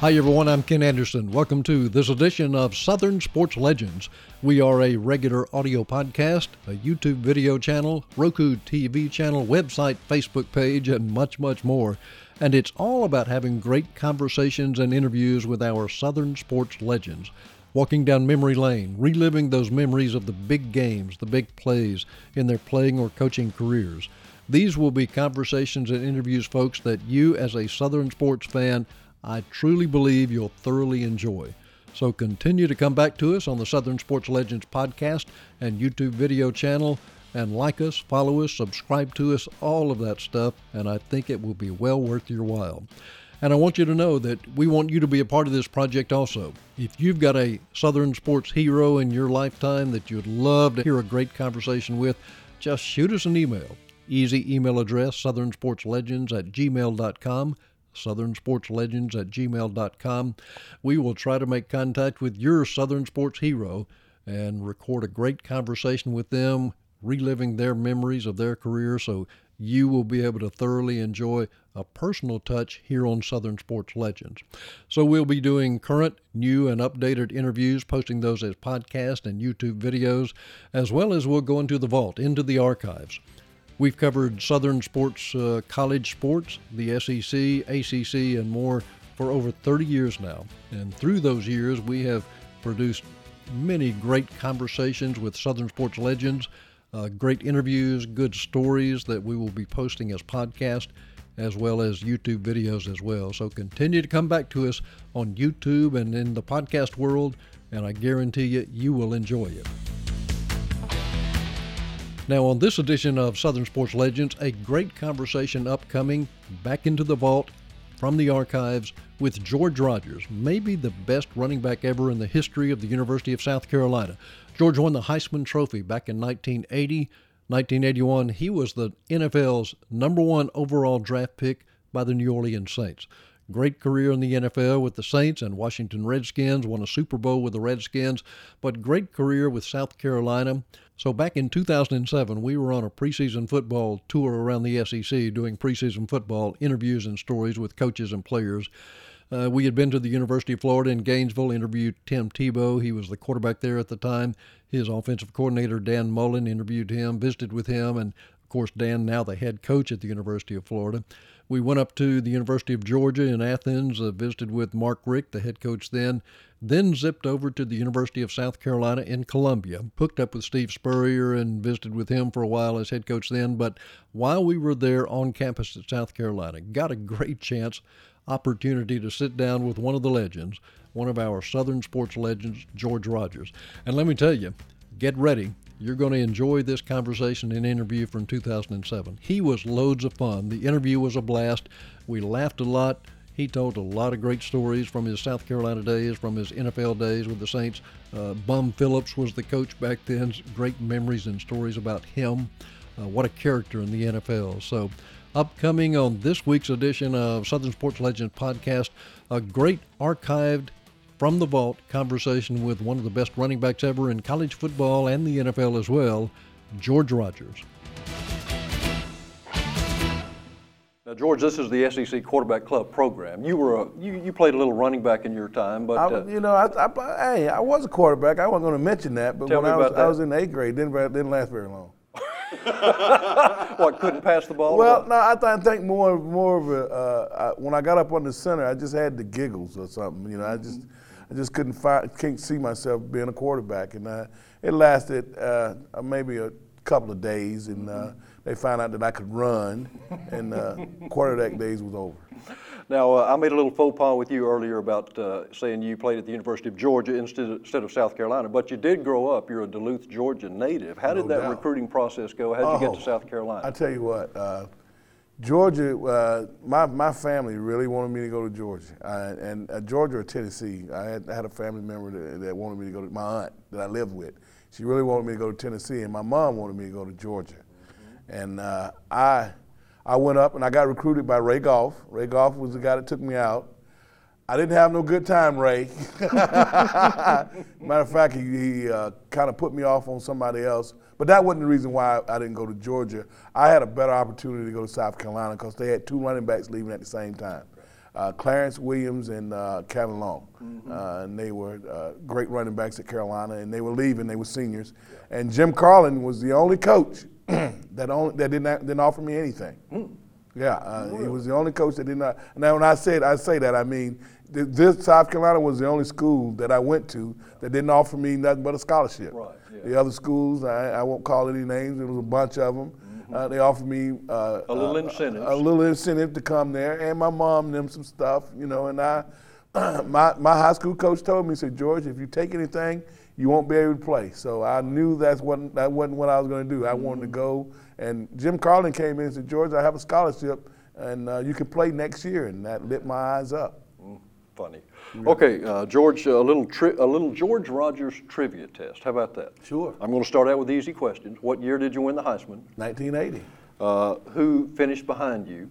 Hi, everyone. I'm Ken Anderson. Welcome to this edition of Southern Sports Legends. We are a regular audio podcast, a YouTube video channel, Roku TV channel, website, Facebook page, and much, much more. And it's all about having great conversations and interviews with our Southern sports legends. Walking down memory lane, reliving those memories of the big games, the big plays in their playing or coaching careers. These will be conversations and interviews, folks, that you, as a Southern sports fan, I truly believe you'll thoroughly enjoy. So continue to come back to us on the Southern Sports Legends podcast and YouTube video channel and like us, follow us, subscribe to us, all of that stuff, and I think it will be well worth your while. And I want you to know that we want you to be a part of this project also. If you've got a Southern sports hero in your lifetime that you'd love to hear a great conversation with, just shoot us an email. Easy email address, southernsportslegends at gmail.com southernsportslegends at gmail.com. We will try to make contact with your Southern sports hero and record a great conversation with them, reliving their memories of their career so you will be able to thoroughly enjoy a personal touch here on Southern Sports Legends. So we'll be doing current, new, and updated interviews, posting those as podcast and YouTube videos, as well as we'll go into the vault, into the archives. We've covered Southern sports, uh, college sports, the SEC, ACC, and more for over 30 years now. And through those years, we have produced many great conversations with Southern sports legends, uh, great interviews, good stories that we will be posting as podcast, as well as YouTube videos as well. So continue to come back to us on YouTube and in the podcast world, and I guarantee you, you will enjoy it. Now, on this edition of Southern Sports Legends, a great conversation upcoming back into the vault from the archives with George Rogers, maybe the best running back ever in the history of the University of South Carolina. George won the Heisman Trophy back in 1980. 1981, he was the NFL's number one overall draft pick by the New Orleans Saints. Great career in the NFL with the Saints and Washington Redskins, won a Super Bowl with the Redskins, but great career with South Carolina. So back in 2007, we were on a preseason football tour around the SEC doing preseason football interviews and stories with coaches and players. Uh, we had been to the University of Florida in Gainesville, interviewed Tim Tebow. He was the quarterback there at the time. His offensive coordinator, Dan Mullen, interviewed him, visited with him, and of course, Dan, now the head coach at the University of Florida. We went up to the University of Georgia in Athens, uh, visited with Mark Richt, the head coach then, then zipped over to the University of South Carolina in Columbia, hooked up with Steve Spurrier and visited with him for a while as head coach then. But while we were there on campus at South Carolina, got a great chance, opportunity to sit down with one of the legends, one of our Southern sports legends, George Rogers. And let me tell you, get ready. You're going to enjoy this conversation and interview from 2007. He was loads of fun. The interview was a blast. We laughed a lot. He told a lot of great stories from his South Carolina days, from his NFL days with the Saints. Uh, Bum Phillips was the coach back then. Great memories and stories about him. Uh, what a character in the NFL. So, upcoming on this week's edition of Southern Sports Legends podcast, a great archived from the vault conversation with one of the best running backs ever in college football and the NFL as well, George Rogers. Now, George, this is the SEC Quarterback Club program. You were a, you, you played a little running back in your time, but uh, I, you know, I, I, hey, I was a quarterback. I wasn't going to mention that, but when I was, I was in eighth grade, didn't didn't last very long. what couldn't pass the ball? Well, no, I, th- I think more more of a uh, I, when I got up on the center, I just had the giggles or something. You know, I just. Mm-hmm I just couldn't find, can't see myself being a quarterback, and uh, it lasted uh, maybe a couple of days, and uh, they found out that I could run, and uh, quarterback days was over. Now, uh, I made a little faux pas with you earlier about uh, saying you played at the University of Georgia instead of, instead of, South Carolina, but you did grow up. You're a Duluth, Georgia native. How did no that doubt. recruiting process go? How did oh, you get to oh, South Carolina? I tell you what, Georgia, uh, my, my family really wanted me to go to Georgia. I, and uh, Georgia or Tennessee, I had, I had a family member that, that, wanted me to go to, my aunt that I lived with. She really wanted me to go to Tennessee, and my mom wanted me to go to Georgia. Mm-hmm. And uh, I, I went up and I got recruited by Ray Goff. Ray Goff was the guy that took me out. I didn't have no good time, Ray. Matter of fact, he, he uh, kind of put me off on somebody else. But that wasn't the reason why I didn't go to Georgia. I had a better opportunity to go to South Carolina because they had two running backs leaving at the same time. uh, Clarence Williams and uh, Kevin Long. Uh, and they were uh, great running backs at Carolina, and they were leaving. They were seniors. And Jim Carlen was the only coach that only that didn't didn't offer me anything. Yeah, uh, he was the only coach that did not. Now, when I said I say that, I mean this South Carolina was the only school that I went to that didn't offer me nothing but a scholarship. Right, yeah. The other schools, I, I won't call any names. There was a bunch of them. Uh, they offered me uh, A little uh, incentive. A, little incentive to come there, and my mom them some stuff, you know. And I, my my high school coach told me, he said, George, if you take anything, you won't be able to play. So I knew that's what that wasn't what I was going to do. I wanted to go. And Jim Carlen came in and said, George, I have a scholarship, and uh, you can play next year. And that lit my eyes up. Funny. Okay, uh, George, a little tri- a little George Rogers trivia test. How about that? Sure. I'm going to start out with easy questions. What year did you win the Heisman? 1980. Uh, who finished behind you?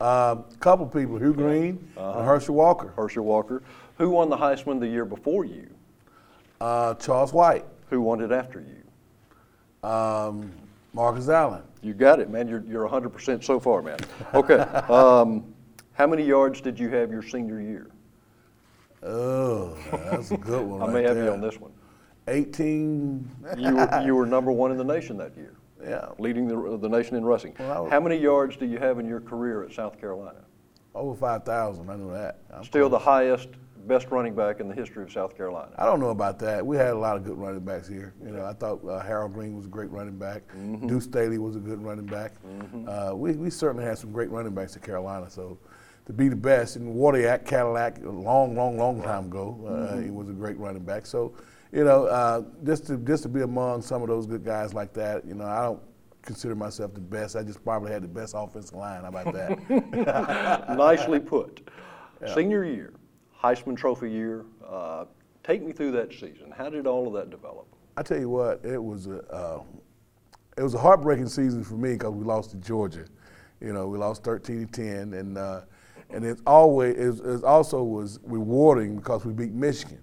A uh, couple people, Hugh Green Uh-huh. and Herschel Walker, Herschel Walker. Who won the Heisman the year before you? uh, Charles White, Who won it after you? um, Marcus Allen. You got it, man. You're, you're 100% so far, man. Okay. um, how many yards did you have your senior year? Oh, that's a good one. I right may have you on this one. 18. You were, you were number one in the nation that year, Yeah, leading the, the nation in rushing. Well, How many yards do you have in your career at South Carolina? over 5,000. I know that. I'm Still the highest, best running back in the history of South Carolina. I don't know about that. We had a lot of good running backs here. You know, I thought uh, Harold Green was a great running back. Mm-hmm. Deuce Staley was a good running back. Uh, we, we certainly had some great running backs at Carolina. So to be the best, and Wadiak Cadillac, a long, long, long time ago, uh, Mm-hmm. he was a great running back. So, you know, uh, just to just to be among some of those good guys like that, you know, I don't consider myself the best. I just probably had the best offensive line. How about that? Nicely put. Senior year, Heisman Trophy year. Uh, take me through that season. How did all of that develop? I tell you what, it was a uh, it was a heartbreaking season for me because we lost to Georgia. You know, we lost 13 to 10, and uh, and it's always it, it also was rewarding because we beat Michigan.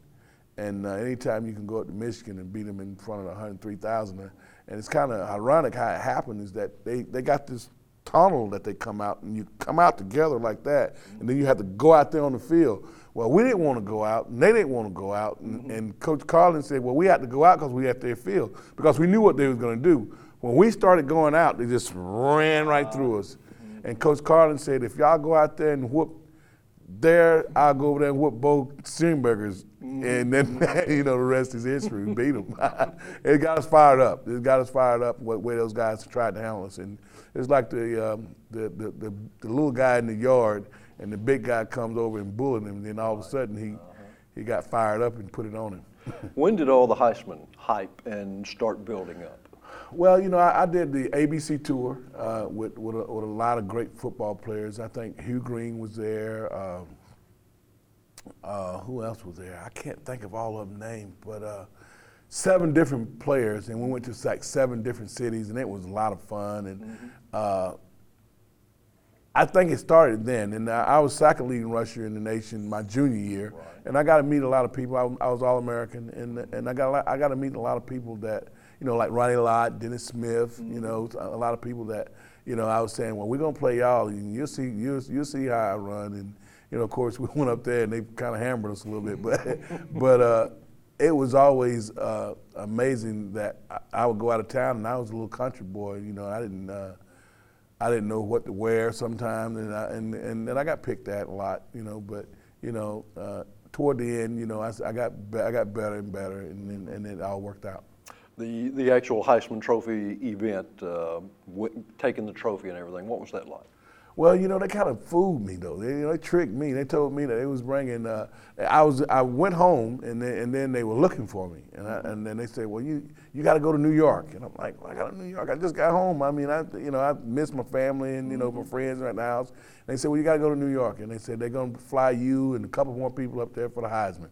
And uh, anytime you can go up to Michigan and beat them in front of 103,000, uh, and it's kind of ironic how it happened is that they, they got this tunnel that they come out, and you come out together like that, and then you have to go out there on the field. Well, we didn't want to go out, and they didn't want to go out, and, and Coach Carlen said, "Well, we had to go out because we had their field because we knew what they was going to do." When we started going out, they just ran right through us, and Coach Carlen said, "If y'all go out there and whoop there, I'll go over there and whoop Bo Schembechler's, and then you know the rest is history. We beat them. it got us fired up. It got us fired up. What way those guys tried to handle us, and it's like the, um, the, the the the little guy in the yard, and the big guy comes over and bullying him. And then all of a sudden he he got fired up and put it on him. When did all the Heisman hype and start building up? Well, you know, I, I did the ABC tour uh, with with a, with a lot of great football players. I think Hugh Green was there. Um, uh, who else was there? I can't think of all of them names, but uh, seven different players, and we went to like seven different cities, and it was a lot of fun. And uh, I think it started then, and I was second leading rusher in the nation my junior year, and I got to meet a lot of people. I, I was All American, and and I got a lot, I got to meet a lot of people that you know, like Ronnie Lott, Dennis Smith, you know, a a lot of people that you know. I was saying, well, we're gonna play y'all, and you'll see, you'll, you'll see how I run, and you know, of course, we went up there and they kind of hammered us a little bit, but but uh, it was always uh, amazing that I, I would go out of town, and I was a little country boy, you know, I didn't. Uh, I didn't know what to wear sometimes, and I, and, and and I got picked at a lot, you know. But you know, uh, toward the end, you know, I, I got I got better and better, and then and it all worked out. The, the actual Heisman Trophy event, uh, w- taking the trophy and everything, what was that like? Well, you know, they kind of fooled me though. They, you know, they tricked me. They told me that they was bringing. Uh, I was. I went home, and then, and then they were looking for me, and I, and then they said, "Well, you you got to go to New York." And I'm like, well, "I got to New York. I just got home. I mean, I you know, I miss my family and you know my friends right now." And they said, "Well, you got to go to New York," and they said they're going to fly you and a couple more people up there for the Heisman.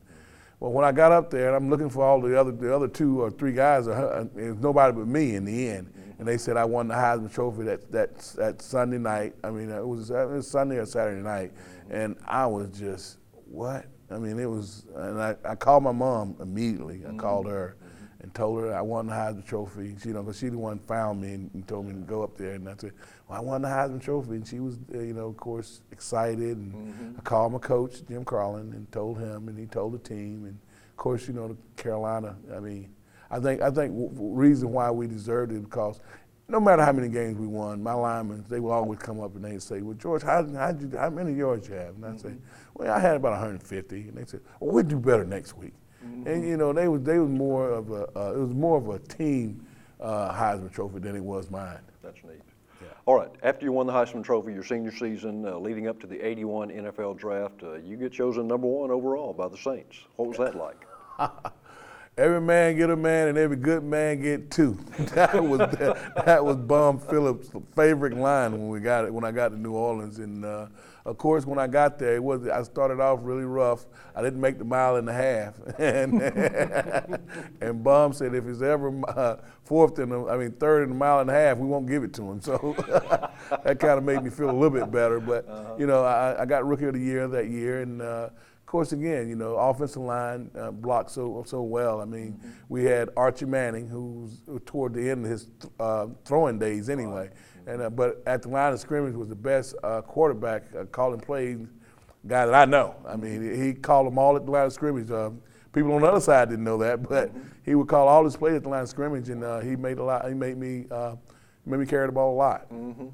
Well, when I got up there, and I'm looking for all the other the other two or three guys, uh, uh, There's nobody but me in the end. Mm-hmm. And they said I won the Heisman Trophy that that that Sunday night. I mean, uh, it was, it was Sunday or Saturday night, mm-hmm. and I was just what? I mean, it was. And I, I called my mom immediately. I called mm-hmm. her, and told her I won the Heisman Trophy. You know, because she the one found me and, and, told me to go up there. And I said, "Well, I won the Heisman Trophy," and she was, uh, you know, of course, excited. And mm-hmm. I called my coach, Jim Carlen, and told him, and he told the team, and of course, you know, Carolina. I mean, I think I think w- reason why we deserved it because no matter how many games we won, my linemen they would always come up and they'd say, "Well, George, how, how, you, how many yards you have?" And I mm-hmm. say, "Well, I had about 150." And they said, "Well, we'll do better next week." Mm-hmm. And you know, they was they was more of a uh, it was more of a team uh, Heisman Trophy than it was mine. That's neat. Yeah. All right. After you won the Heisman Trophy, your senior season, uh, leading up to the '81 NFL Draft, uh, you get chosen number one overall by the Saints. What was that like? every man get a man and every good man get two. that was that, that, was Bum Phillips' favorite line when we got it when I got to New Orleans and. Uh, of course, when I got there, it was I started off really rough. I didn't make the mile and a half, and and Bum said if it's ever uh, fourth in the, I mean third in the mile and a half, we won't give it to him. So that kind of made me feel a little bit better. But uh-huh. you know, I, I, got rookie of the year that year, and uh, course, again, you know, offensive line uh, blocked so so well. I mean, mm-hmm. we had Archie Manning, who's toward the end of his uh, throwing days anyway. Right and uh, but at the line of scrimmage was the best uh, quarterback uh, calling plays guy that I know. I mean, he called them all at the line of scrimmage. Uh, people on the other side didn't know that, but mm-hmm. he would call all his plays at the line of scrimmage, and he made a lot. He made me made me carry the ball a lot. Mm-hmm.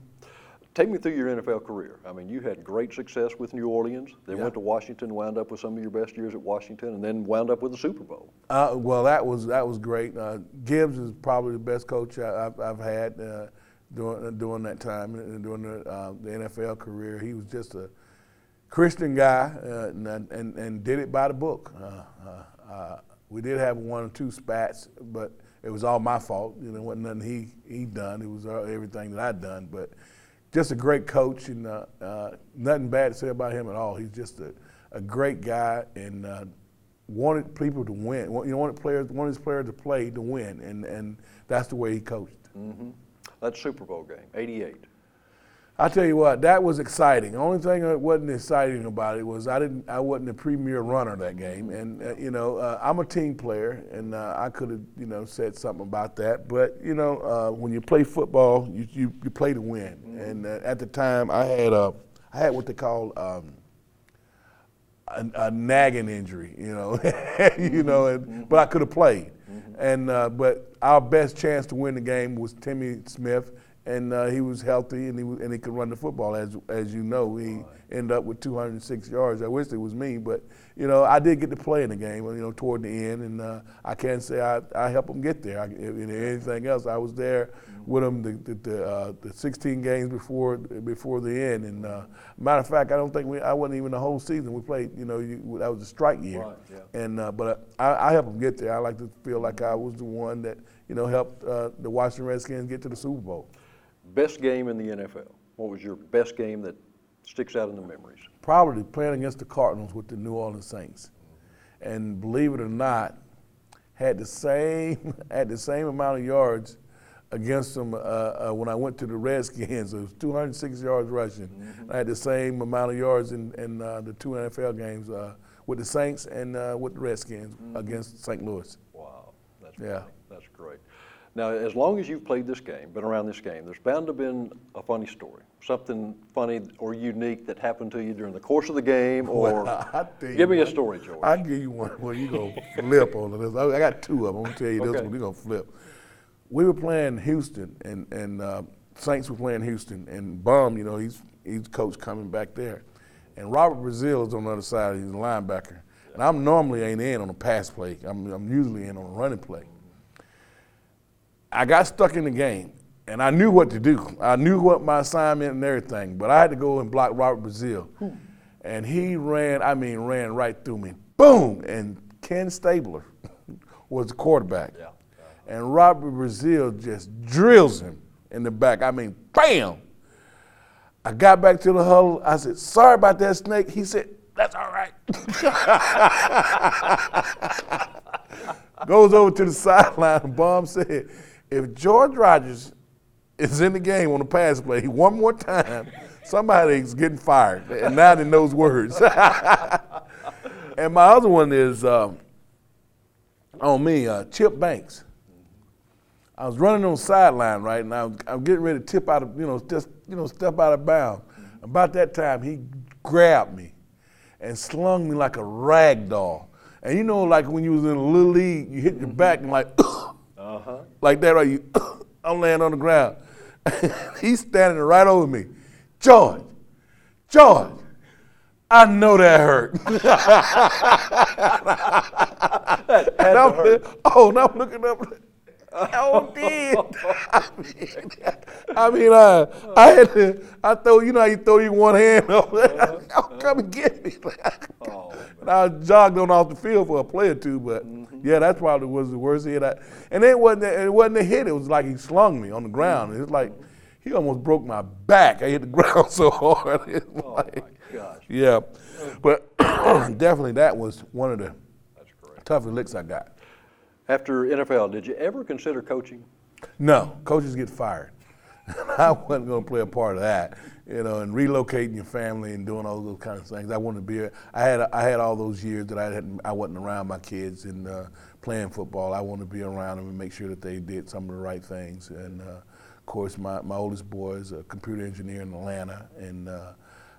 Take me through your NFL career. I mean, you had great success with New Orleans. Then yeah. went to Washington, wound up with some of your best years at Washington, and then wound up with the Super Bowl. Uh, well, that was that was great. Uh, Gibbs is probably the best coach I, have I've had. Uh, during during that time and during the, uh, the, NFL career. He was just a Christian guy uh, and, and, and did it by the book. Uh, uh, uh, we did have one or two spats, but it was all my fault. You know, it wasn't nothing he he done. It was everything that I'd done. But just a great coach and uh, uh, nothing bad to say about him at all. He's just a, a great guy and uh, wanted people to win. You know, wanted players, wanted his players to play to win, and and that's the way he coached. Mm-hmm. That Super Bowl game, 88. I tell you what, that was exciting. The only thing that wasn't exciting about it was I didn't, I wasn't the premier runner that game, and uh, you know, uh, I'm a team player, and uh, I could have, you know, said something about that. But you know, uh, when you play football, you you, you play to win. Mm-hmm. And uh, at the time, I had a, I had what they call um, a, a, nagging injury, you know, you know, and, mm-hmm. but I could have played. Mm-hmm. And uh, but our best chance to win the game was Timmy Smith, and uh, he was healthy and he was, and he could run the football as as you know. He right. ended up with 206 yards. I wish it was me, but you know I did get to play in the game. You know toward the end, and uh, I can't say I, I helped him get there. I, anything else, I was there with him the the, the, uh, the 16 games before before the end. And uh, matter of fact, I don't think we I wasn't even the whole season. We played. You know you, that was a strike year. Right, yeah. And uh, but I, I helped him get there. I like to feel like I was the one that you know helped uh, the Washington Redskins get to the Super Bowl. Best game in the NFL. What was your best game that sticks out in the memories? Probably playing against the Cardinals with the New Orleans Saints. And believe it or not, had the same had the same amount of yards against them uh, uh, when I went to the Redskins. It was 206 yards rushing. Mm-hmm. I had the same amount of yards in, in uh, the two NFL games uh, with the Saints and uh, with the Redskins mm-hmm. against St. Louis. Wow, that's yeah. Funny. That's great. Now, as long as you've played this game, been around this game, there's bound to have been a funny story, something funny or unique that happened to you during the course of the game, or well, give me a story, George. I'll give you one Well, you go flip on this. I got two of them. I'm gonna tell you okay. this one. We're gonna flip. We were playing Houston, and and uh, Saints were playing Houston, and Bum, you know, he's he's coach coming back there, and Robert Brazile is on the other side. He's a linebacker, and I'm normally ain't in on a pass play. I'm I'm usually in on a running play. I got stuck in the game and I knew what to do. I knew what my assignment and everything, but I had to go and block Robert Brazile. And he ran, I mean, ran right through me. Boom! And Ken Stabler was the quarterback. Yeah. And Robert Brazile just drills him in the back. I mean, bam! I got back to the huddle. I said, sorry about that snake. He said, that's all right. Goes over to the sideline, and Bum said, if George Rogers is in the game on the pass play one more time, somebody's getting fired. And not in those words. and my other one is um, on me, uh, Chip Banks. I was running on the sideline, right, and I was, I was getting ready to tip out of, you know, just, you know, step out of bounds. About that time, he grabbed me and slung me like a rag doll. And you know, like when you was in a little league, you hit your back and like, uh-huh. Like that, right? You, I'm laying on the ground. He's standing right over me. George, George, I know that hurt. that had to hurt. Oh, now I'm looking up. Oh, um did. I mean, I mean, uh, I had to. I throw. You know how you throw you one hand up. oh, uh-huh. come and get me. Oh, and I jogged on off the field for a play or two, but mm-hmm. yeah, that probably was the worst hit. I, and it wasn't. It wasn't a hit. It was like he slung me on the ground. It was like mm-hmm. he almost broke my back. I hit the ground so hard. It's oh like- my gosh. yeah, but definitely that was one of the toughest licks I got. After NFL, did you ever consider coaching? No, coaches get fired. I wasn't going to play a part of that, you know, and relocating your family and doing all those kind of things. I wanted to be. I had I had all those years that I hadn't. I wasn't around my kids and uh, playing football. I wanted to be around them and make sure that they did some of the right things. And uh, of course, my, my oldest boy is a computer engineer in Atlanta, and uh,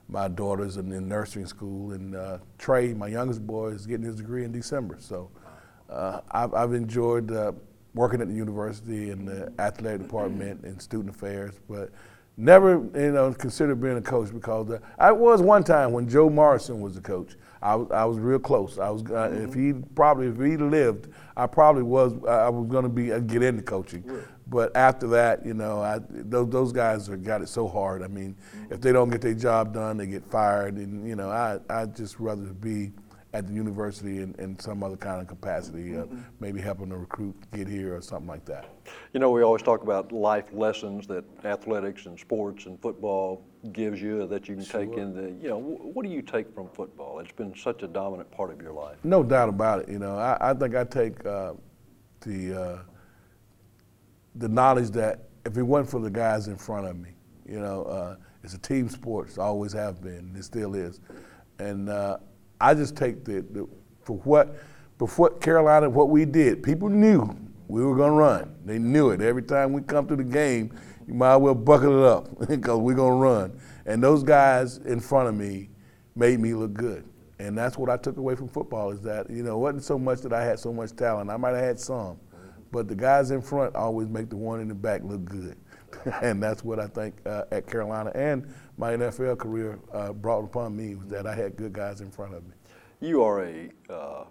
my daughter's in, in nursery school. And uh, Trey, my youngest boy, is getting his degree in December. So uh, I've, I've enjoyed uh, working at the university in the athletic department and student affairs, but never, you know, considered being a coach because uh, I was one time when Joe Morrison was the coach. I was, I was real close. I was, uh, if he probably, if he lived, I probably was, I was going to be uh, get into coaching. But after that, you know, I, those, those guys are, got it so hard. I mean, if they don't get their job done, they get fired, and you know, I, I just rather be at the university in, in some other kind of capacity, uh, maybe helping a recruit get here or something like that. You know, we always talk about life lessons that athletics and sports and football gives you that you can take in the, you know, what do you take from football? It's been such a dominant part of your life. No doubt about it. You know, I, I think I take uh, the uh, the knowledge that if it wasn't for the guys in front of me, you know, uh, it's a team sport. It's always have been. It still is. And uh, I just take the, the for what for what Carolina what we did. People knew we were going to run. They knew it. Every time we come to the game, you might as well buckle it up because we're going to run. And those guys in front of me made me look good. And that's what I took away from football is that, you know, it wasn't so much that I had so much talent. I might have had some, but the guys in front always make the one in the back look good. and that's what I think uh, at Carolina and my NFL career uh, brought upon me was that I had good guys in front of me. You are a uh,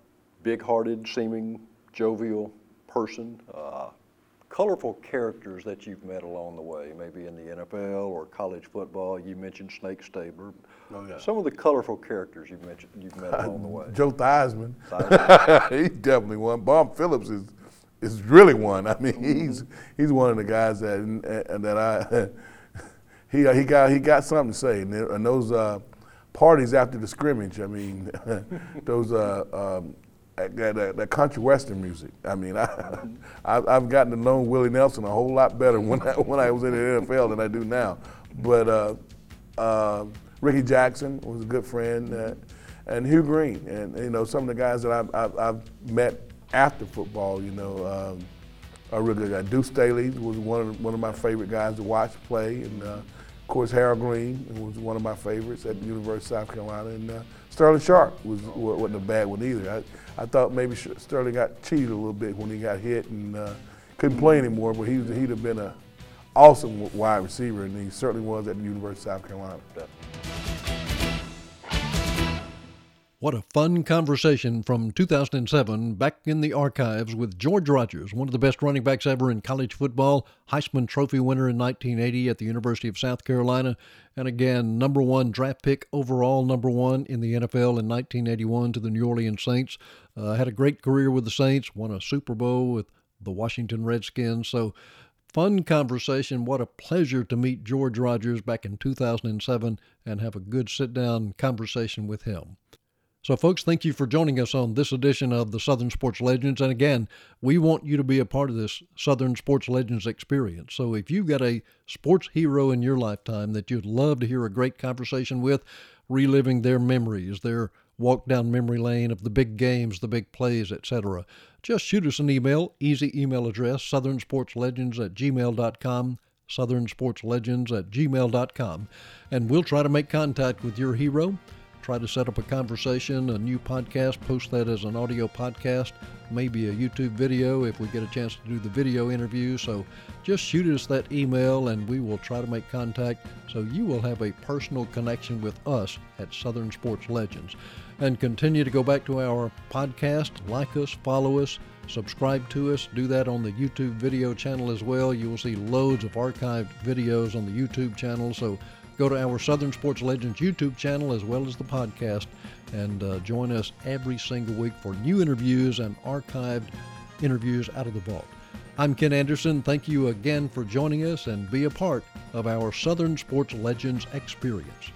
big-hearted, seeming, jovial person. Uh, colorful characters that you've met along the way, maybe in the NFL or college football. You mentioned Snake Stabler. Oh, yeah. Some of the colorful characters you've mentioned you've met along the way. Joe Theismann, Theismann. he definitely won. Bob Phillips is is really one. I mean, he's he's one of the guys that that I he he got he got something to say. And, there- and those uh, parties after the scrimmage, I mean, those uh, um, that, that, that country western music. I mean, I, I've, I've gotten to know Willie Nelson a whole lot better when I, when I was in the NFL than I do now. But uh, uh, Rickey Jackson was a good friend, uh, and Hugh Green, and you know some of the guys that I've, I've, I've met after football. You know, um, are real good. guys. Deuce Staley was one of one of my favorite guys to watch play, and uh, of course Harold Green was one of my favorites at the University of South Carolina, and uh, Sterling Sharpe was wasn't a bad one either. I, I thought maybe Sterling got cheated a little bit when he got hit and uh, couldn't play anymore, but he he'd have been a awesome wide receiver, and he certainly was at the University of South Carolina. What a fun conversation from 2007 back in the archives with George Rogers, one of the best running backs ever in college football, Heisman Trophy winner in 1980 at the University of South Carolina, and again, number one draft pick overall, number one in the NFL in 1981 to the New Orleans Saints. Uh, had a great career with the Saints, won a Super Bowl with the Washington Redskins. So, fun conversation. What a pleasure to meet George Rogers back in 2007 and have a good sit down conversation with him. So, folks, thank you for joining us on this edition of the Southern Sports Legends. And again, we want you to be a part of this Southern Sports Legends experience. So, if you've got a sports hero in your lifetime that you'd love to hear a great conversation with, reliving their memories, their walk down memory lane of the big games, the big plays, etc., just shoot us an email. Easy email address, southernsportslegends at gmail.com, southernsportslegends at gmail.com. And we'll try to make contact with your hero try to set up a conversation, a new podcast, post that as an audio podcast, maybe a YouTube video if we get a chance to do the video interview. So just shoot us that email and we will try to make contact so you will have a personal connection with us at Southern Sports Legends. And continue to go back to our podcast, like us, follow us, subscribe to us. Do that on the YouTube video channel as well. You will see loads of archived videos on the YouTube channel. So Go to our Southern Sports Legends YouTube channel as well as the podcast and uh, join us every single week for new interviews and archived interviews out of the vault. I'm Ken Anderson. Thank you again for joining us and be a part of our Southern Sports Legends experience.